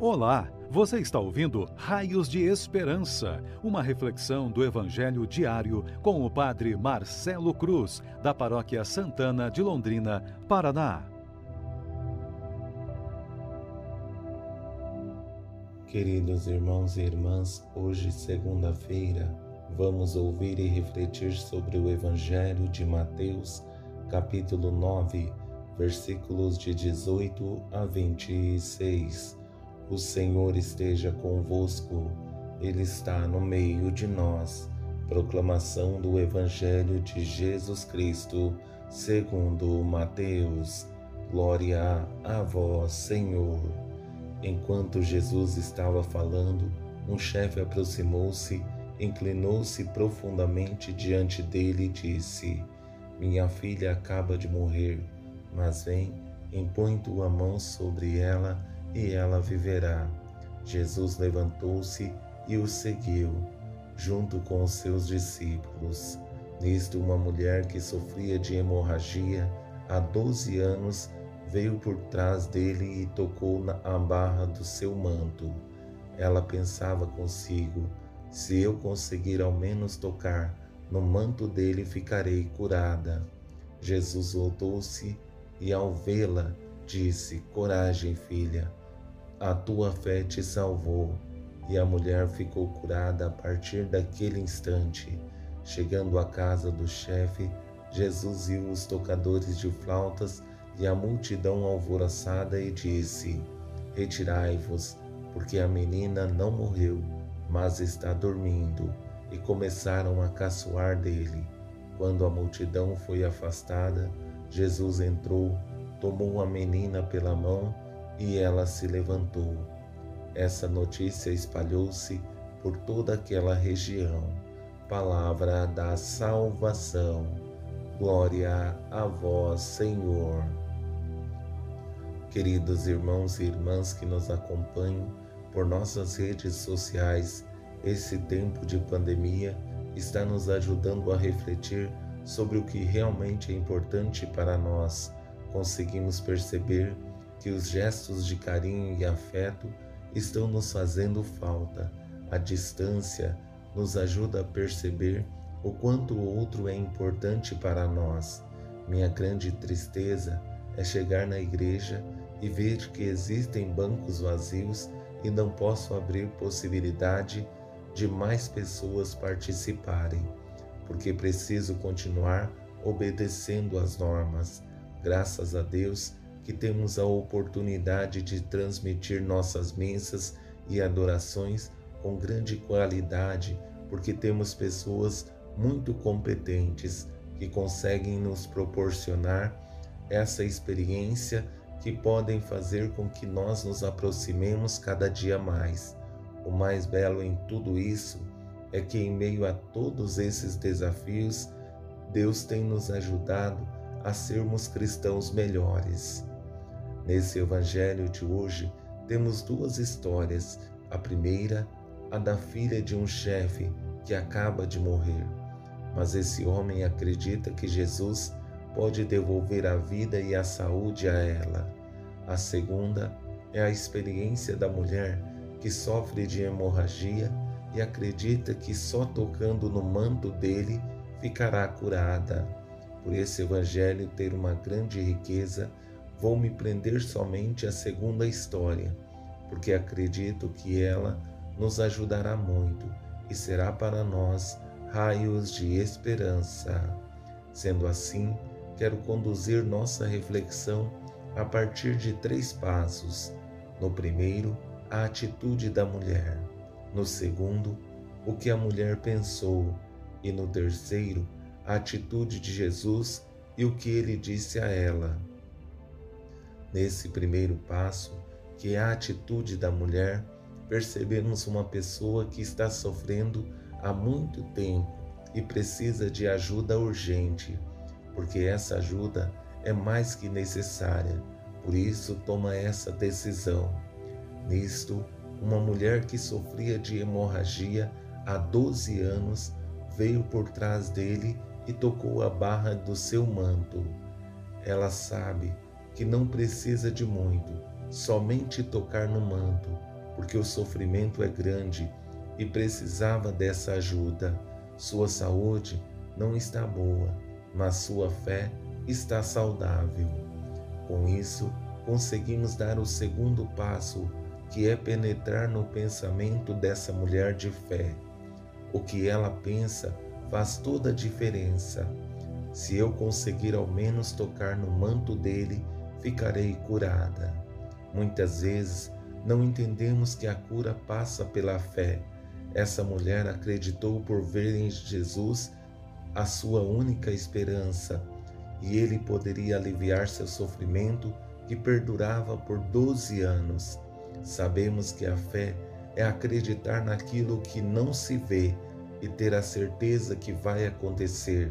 Olá, você está ouvindo Raios de Esperança, uma reflexão do Evangelho diário com o Padre Marcelo Cruz, da Paróquia Santana de Londrina, Paraná. Queridos irmãos e irmãs, hoje, segunda-feira, vamos ouvir e refletir sobre o Evangelho de Mateus, capítulo 9, versículos de 18 a 26 o Senhor esteja convosco, Ele está no meio de nós. Proclamação do Evangelho de Jesus Cristo, segundo Mateus. Glória a vós, Senhor. Enquanto Jesus estava falando, um chefe aproximou-se, inclinou-se profundamente diante dele e disse: Minha filha acaba de morrer, mas vem, impõe tua mão sobre ela e ela viverá. Jesus levantou-se e o seguiu, junto com os seus discípulos. Nisto, uma mulher que sofria de hemorragia há doze anos veio por trás dele e tocou na barra do seu manto. Ela pensava consigo: se eu conseguir ao menos tocar no manto dele, ficarei curada. Jesus voltou-se e, ao vê-la, disse: Coragem, filha a tua fé te salvou. E a mulher ficou curada a partir daquele instante. Chegando à casa do chefe, Jesus viu os tocadores de flautas e a multidão alvoroçada e disse: Retirai-vos, porque a menina não morreu, mas está dormindo. E começaram a caçoar dele. Quando a multidão foi afastada, Jesus entrou, tomou a menina pela mão e ela se levantou. Essa notícia espalhou-se por toda aquela região. Palavra da salvação. Glória a vós, Senhor. Queridos irmãos e irmãs que nos acompanham por nossas redes sociais, esse tempo de pandemia está nos ajudando a refletir sobre o que realmente é importante para nós. Conseguimos perceber que os gestos de carinho e afeto estão nos fazendo falta. A distância nos ajuda a perceber o quanto o outro é importante para nós. Minha grande tristeza é chegar na igreja e ver que existem bancos vazios e não posso abrir possibilidade de mais pessoas participarem, porque preciso continuar obedecendo às normas. Graças a Deus, que temos a oportunidade de transmitir nossas mensas e adorações com grande qualidade, porque temos pessoas muito competentes que conseguem nos proporcionar essa experiência que podem fazer com que nós nos aproximemos cada dia mais. O mais belo em tudo isso é que, em meio a todos esses desafios, Deus tem nos ajudado a sermos cristãos melhores. Nesse evangelho de hoje, temos duas histórias. A primeira, a da filha de um chefe que acaba de morrer. Mas esse homem acredita que Jesus pode devolver a vida e a saúde a ela. A segunda é a experiência da mulher que sofre de hemorragia e acredita que só tocando no manto dele ficará curada. Por esse evangelho ter uma grande riqueza vou me prender somente à segunda história, porque acredito que ela nos ajudará muito e será para nós raios de esperança. Sendo assim, quero conduzir nossa reflexão a partir de três passos. No primeiro, a atitude da mulher. No segundo, o que a mulher pensou. E no terceiro, a atitude de Jesus e o que ele disse a ela. Nesse primeiro passo, que é a atitude da mulher, percebemos uma pessoa que está sofrendo há muito tempo e precisa de ajuda urgente, porque essa ajuda é mais que necessária, por isso toma essa decisão. Nisto, uma mulher que sofria de hemorragia há 12 anos veio por trás dele e tocou a barra do seu manto. Ela sabe que não precisa de muito, somente tocar no manto, porque o sofrimento é grande e precisava dessa ajuda. Sua saúde não está boa, mas sua fé está saudável. Com isso, conseguimos dar o segundo passo, que é penetrar no pensamento dessa mulher de fé. O que ela pensa faz toda a diferença. Se eu conseguir ao menos tocar no manto dele, ficarei curada. Muitas vezes não entendemos que a cura passa pela fé. Essa mulher acreditou por ver em Jesus a sua única esperança e ele poderia aliviar seu sofrimento que perdurava por 12 anos. Sabemos que a fé é acreditar naquilo que não se vê e ter a certeza que vai acontecer,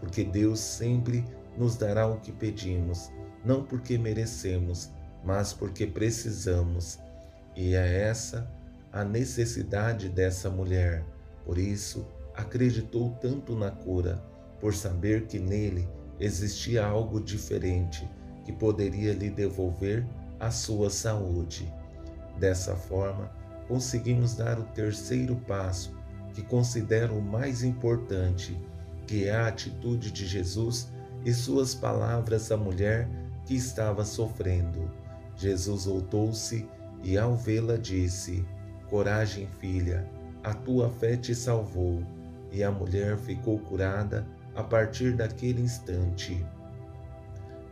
porque Deus sempre nos dará o que pedimos, não porque merecemos, mas porque precisamos. E é essa a necessidade dessa mulher. Por isso, acreditou tanto na cura, por saber que nele existia algo diferente que poderia lhe devolver a sua saúde. Dessa forma, conseguimos dar o terceiro passo, que considero o mais importante, que é a atitude de Jesus e suas palavras à mulher que estava sofrendo. Jesus voltou-se e, ao vê-la, disse: Coragem, filha, a tua fé te salvou. E a mulher ficou curada a partir daquele instante.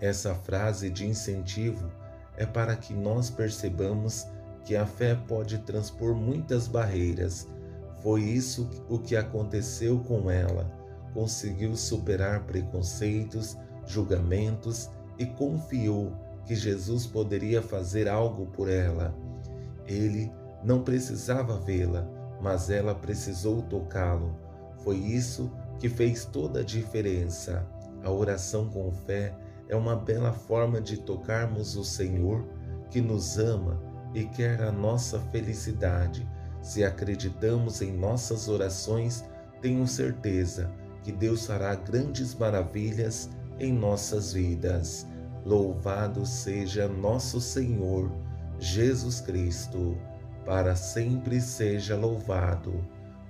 Essa frase de incentivo é para que nós percebamos que a fé pode transpor muitas barreiras. Foi isso o que aconteceu com ela. Conseguiu superar preconceitos, julgamentos e confiou que Jesus poderia fazer algo por ela. Ele não precisava vê-la, mas ela precisou tocá-lo. Foi isso que fez toda a diferença. A oração com fé é uma bela forma de tocarmos o Senhor que nos ama e quer a nossa felicidade. Se acreditamos em nossas orações, tenho certeza que Deus fará grandes maravilhas em nossas vidas. Louvado seja nosso Senhor Jesus Cristo, para sempre seja louvado.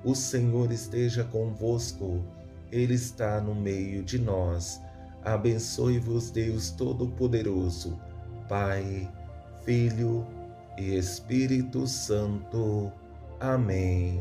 O Senhor esteja convosco, Ele está no meio de nós. Abençoe-vos, Deus Todo-Poderoso, Pai, Filho e Espírito Santo. Amém.